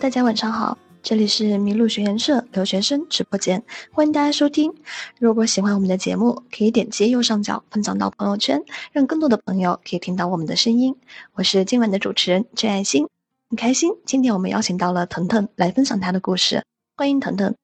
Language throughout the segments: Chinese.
大家晚上好，这里是麋鹿学员社留学生直播间，欢迎大家收听。如果喜欢我们的节目，可以点击右上角分享到朋友圈，让更多的朋友可以听到我们的声音。我是今晚的主持人郑爱心，很开心今天我们邀请到了腾腾来分享他的故事，欢迎腾腾。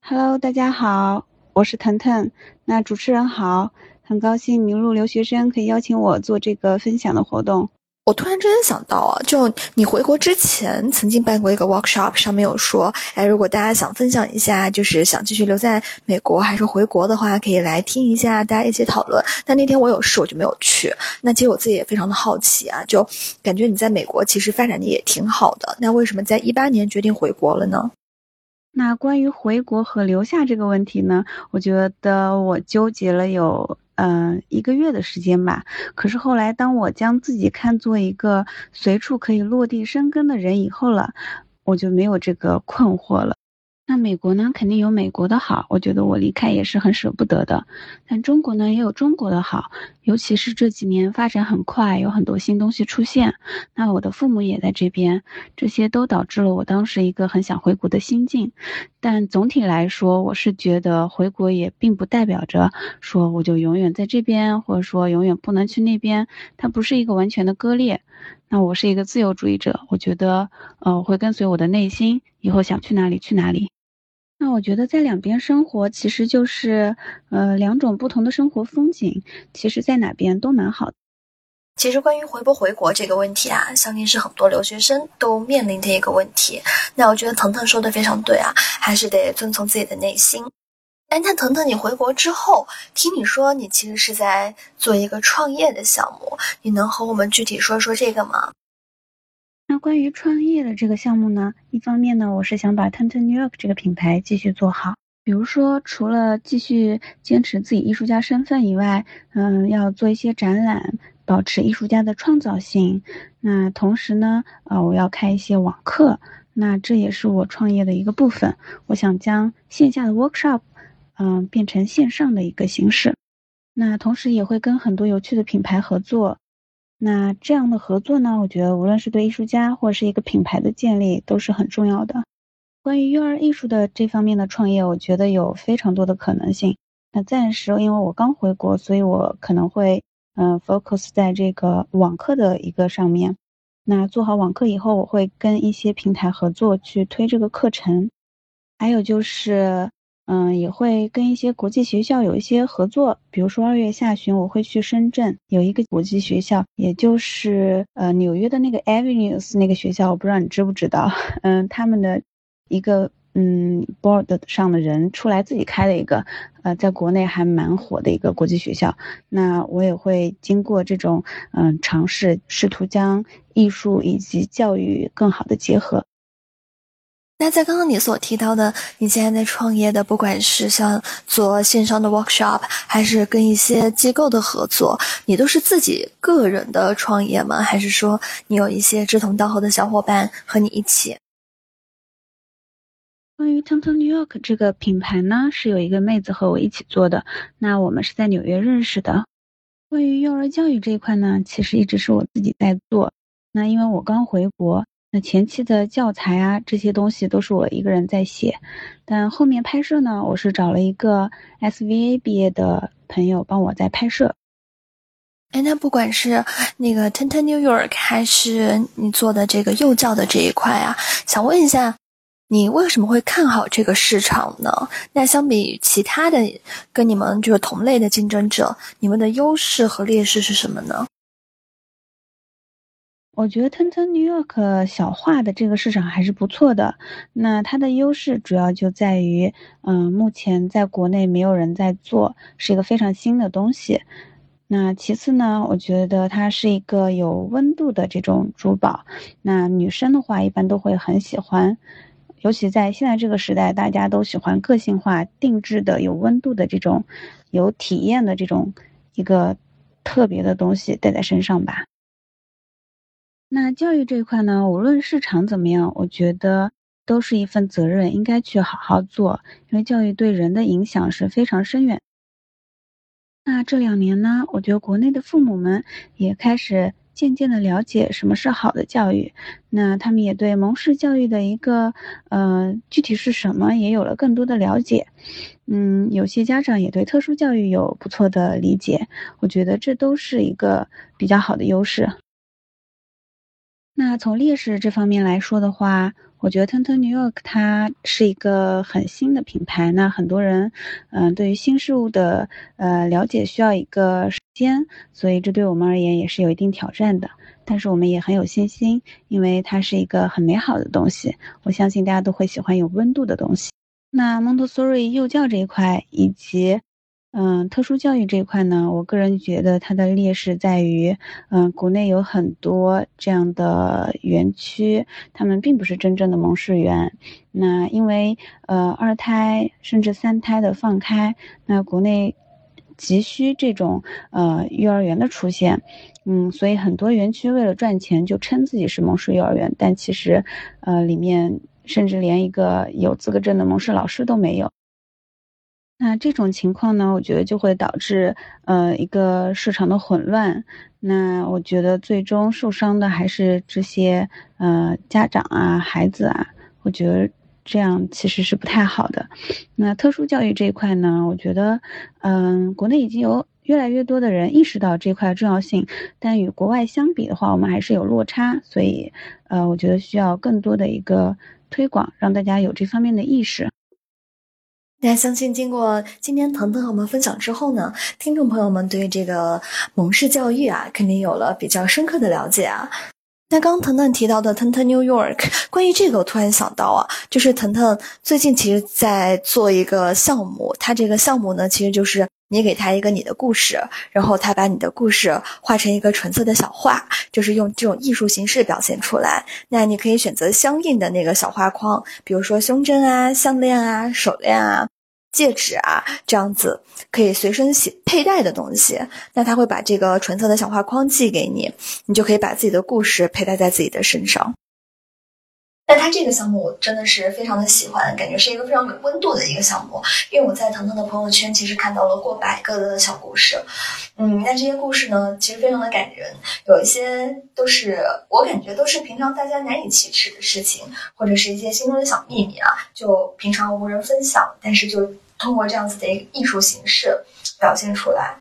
Hello，大家好，我是腾腾。那主持人好，很高兴麋鹿留学生可以邀请我做这个分享的活动。我突然之间想到啊，就你回国之前曾经办过一个 workshop，上面有说，哎，如果大家想分享一下，就是想继续留在美国还是回国的话，可以来听一下，大家一起讨论。但那天我有事，我就没有去。那其实我自己也非常的好奇啊，就感觉你在美国其实发展的也挺好的，那为什么在一八年决定回国了呢？那关于回国和留下这个问题呢，我觉得我纠结了有。嗯，一个月的时间吧。可是后来，当我将自己看作一个随处可以落地生根的人以后了，我就没有这个困惑了。那美国呢，肯定有美国的好，我觉得我离开也是很舍不得的。但中国呢，也有中国的好，尤其是这几年发展很快，有很多新东西出现。那我的父母也在这边，这些都导致了我当时一个很想回国的心境。但总体来说，我是觉得回国也并不代表着说我就永远在这边，或者说永远不能去那边。它不是一个完全的割裂。那我是一个自由主义者，我觉得，呃，我会跟随我的内心，以后想去哪里去哪里。那我觉得在两边生活，其实就是，呃，两种不同的生活风景，其实在哪边都蛮好的。其实关于回不回国这个问题啊，相信是很多留学生都面临的一个问题。那我觉得腾腾说的非常对啊，还是得遵从自己的内心。哎，那腾腾，你回国之后，听你说你其实是在做一个创业的项目，你能和我们具体说说这个吗？那关于创业的这个项目呢，一方面呢，我是想把 t e n t n New York 这个品牌继续做好，比如说除了继续坚持自己艺术家身份以外，嗯，要做一些展览，保持艺术家的创造性。那同时呢，呃，我要开一些网课，那这也是我创业的一个部分。我想将线下的 workshop。嗯，变成线上的一个形式，那同时也会跟很多有趣的品牌合作。那这样的合作呢，我觉得无论是对艺术家或者是一个品牌的建立都是很重要的。关于幼儿艺术的这方面的创业，我觉得有非常多的可能性。那暂时因为我刚回国，所以我可能会嗯 focus 在这个网课的一个上面。那做好网课以后，我会跟一些平台合作去推这个课程。还有就是。嗯，也会跟一些国际学校有一些合作，比如说二月下旬我会去深圳，有一个国际学校，也就是呃纽约的那个 Avenues 那个学校，我不知道你知不知道，嗯，他们的一个嗯 board 上的人出来自己开了一个，呃，在国内还蛮火的一个国际学校，那我也会经过这种嗯尝试，试图将艺术以及教育更好的结合。那在刚刚你所提到的，你现在在创业的，不管是像做线上的 workshop，还是跟一些机构的合作，你都是自己个人的创业吗？还是说你有一些志同道合的小伙伴和你一起？关于 t o n t o New York 这个品牌呢，是有一个妹子和我一起做的。那我们是在纽约认识的。关于幼儿教育这一块呢，其实一直是我自己在做。那因为我刚回国。那前期的教材啊，这些东西都是我一个人在写，但后面拍摄呢，我是找了一个 SVA 毕业的朋友帮我在拍摄。哎，那不管是那个 t e n t e n New York，还是你做的这个幼教的这一块啊，想问一下，你为什么会看好这个市场呢？那相比其他的跟你们就是同类的竞争者，你们的优势和劣势是什么呢？我觉得 t e n t New York 小画的这个市场还是不错的。那它的优势主要就在于，嗯，目前在国内没有人在做，是一个非常新的东西。那其次呢，我觉得它是一个有温度的这种珠宝。那女生的话一般都会很喜欢，尤其在现在这个时代，大家都喜欢个性化、定制的、有温度的这种有体验的这种一个特别的东西戴在身上吧。那教育这一块呢，无论市场怎么样，我觉得都是一份责任，应该去好好做，因为教育对人的影响是非常深远。那这两年呢，我觉得国内的父母们也开始。渐渐的了解什么是好的教育，那他们也对蒙氏教育的一个呃具体是什么也有了更多的了解。嗯，有些家长也对特殊教育有不错的理解，我觉得这都是一个比较好的优势。那从劣势这方面来说的话，我觉得 Tonton New York 它是一个很新的品牌，那很多人，嗯，对于新事物的呃了解需要一个时间，所以这对我们而言也是有一定挑战的。但是我们也很有信心，因为它是一个很美好的东西，我相信大家都会喜欢有温度的东西。那 Montessori 幼教这一块以及。嗯，特殊教育这一块呢，我个人觉得它的劣势在于，嗯，国内有很多这样的园区，他们并不是真正的蒙氏园。那因为呃二胎甚至三胎的放开，那国内急需这种呃幼儿园的出现，嗯，所以很多园区为了赚钱就称自己是蒙氏幼儿园，但其实呃里面甚至连一个有资格证的蒙氏老师都没有。那这种情况呢，我觉得就会导致呃一个市场的混乱。那我觉得最终受伤的还是这些呃家长啊、孩子啊。我觉得这样其实是不太好的。那特殊教育这一块呢，我觉得嗯，国内已经有越来越多的人意识到这块重要性，但与国外相比的话，我们还是有落差。所以呃，我觉得需要更多的一个推广，让大家有这方面的意识。那相信经过今天腾腾和我们分享之后呢，听众朋友们对这个蒙氏教育啊，肯定有了比较深刻的了解啊。那刚腾腾提到的腾腾 New York，关于这个我突然想到啊，就是腾腾最近其实在做一个项目，他这个项目呢，其实就是你给他一个你的故事，然后他把你的故事画成一个纯色的小画，就是用这种艺术形式表现出来。那你可以选择相应的那个小画框，比如说胸针啊、项链啊、手链啊。戒指啊，这样子可以随身携佩戴的东西，那他会把这个纯色的小画框寄给你，你就可以把自己的故事佩戴在自己的身上。那他这个项目我真的是非常的喜欢，感觉是一个非常有温度的一个项目。因为我在腾腾的朋友圈其实看到了过百个的小故事，嗯，那这些故事呢，其实非常的感人，有一些都是我感觉都是平常大家难以启齿的事情，或者是一些心中的小秘密啊，就平常无人分享，但是就通过这样子的一个艺术形式表现出来。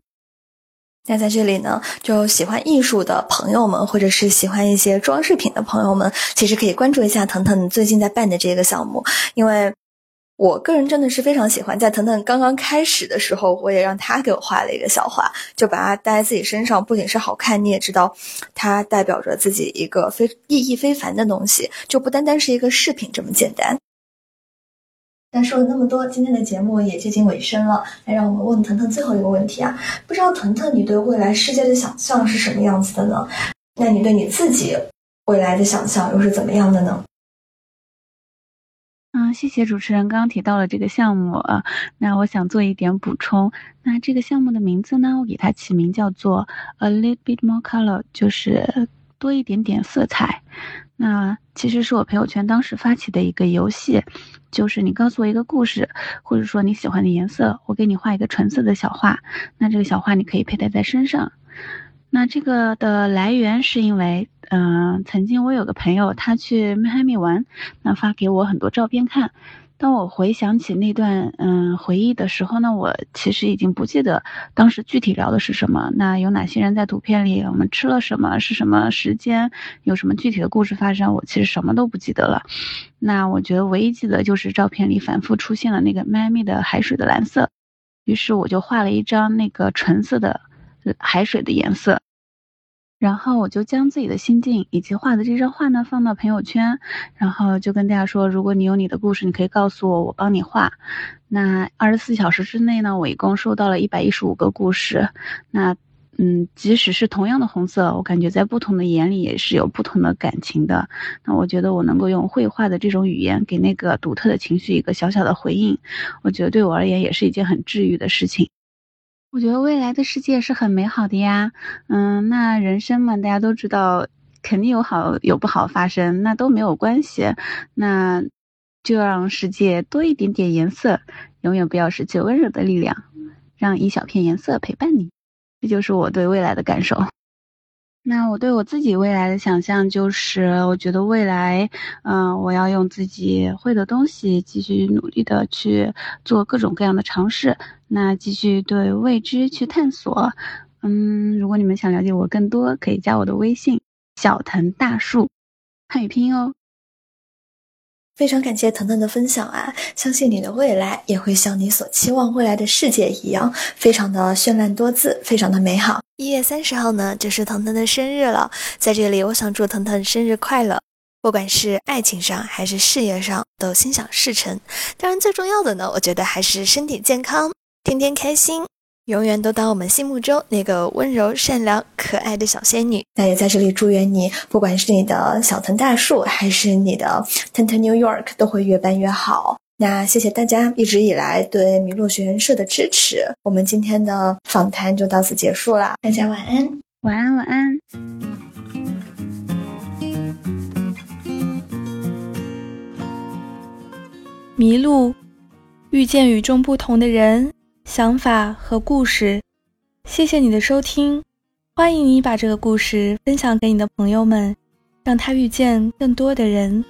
那在这里呢，就喜欢艺术的朋友们，或者是喜欢一些装饰品的朋友们，其实可以关注一下腾腾最近在办的这个项目，因为我个人真的是非常喜欢。在腾腾刚刚开始的时候，我也让他给我画了一个小画，就把它戴在自己身上，不仅是好看，你也知道，它代表着自己一个非意义非凡的东西，就不单单是一个饰品这么简单。那说了那么多，今天的节目也接近尾声了。那让我们问腾腾最后一个问题啊，不知道腾腾你对未来世界的想象是什么样子的呢？那你对你自己未来的想象又是怎么样的呢？嗯，谢谢主持人刚刚提到了这个项目啊，那我想做一点补充。那这个项目的名字呢，我给它起名叫做 A Little Bit More Color，就是多一点点色彩。那其实是我朋友圈当时发起的一个游戏，就是你告诉我一个故事，或者说你喜欢的颜色，我给你画一个纯色的小画。那这个小画你可以佩戴在身上。那这个的来源是因为，嗯，曾经我有个朋友他去迈阿密玩，那发给我很多照片看。当我回想起那段嗯回忆的时候呢，我其实已经不记得当时具体聊的是什么。那有哪些人在图片里？我们吃了什么？是什么时间？有什么具体的故事发生？我其实什么都不记得了。那我觉得唯一记得就是照片里反复出现了那个迈阿密的海水的蓝色。于是我就画了一张那个纯色的海水的颜色。然后我就将自己的心境以及画的这张画呢放到朋友圈，然后就跟大家说，如果你有你的故事，你可以告诉我，我帮你画。那二十四小时之内呢，我一共收到了一百一十五个故事。那嗯，即使是同样的红色，我感觉在不同的眼里也是有不同的感情的。那我觉得我能够用绘画的这种语言给那个独特的情绪一个小小的回应，我觉得对我而言也是一件很治愈的事情。我觉得未来的世界是很美好的呀，嗯，那人生嘛，大家都知道，肯定有好有不好发生，那都没有关系，那就让世界多一点点颜色，永远不要失去温柔的力量，让一小片颜色陪伴你，这就是我对未来的感受。那我对我自己未来的想象就是，我觉得未来，嗯，我要用自己会的东西，继续努力的去做各种各样的尝试，那继续对未知去探索。嗯，如果你们想了解我更多，可以加我的微信小藤大树，汉语拼音哦。非常感谢腾腾的分享啊！相信你的未来也会像你所期望未来的世界一样，非常的绚烂多姿，非常的美好。一月三十号呢，就是腾腾的生日了，在这里，我想祝腾腾生日快乐，不管是爱情上还是事业上，都心想事成。当然，最重要的呢，我觉得还是身体健康，天天开心。永远都当我们心目中那个温柔、善良、可爱的小仙女。那也在这里祝愿你，不管是你的小藤大树，还是你的 Tenta New York，都会越办越好。那谢谢大家一直以来对麋鹿学院社的支持。我们今天的访谈就到此结束了，大家晚安，晚安，晚安。麋鹿遇见与众不同的人。想法和故事，谢谢你的收听，欢迎你把这个故事分享给你的朋友们，让他遇见更多的人。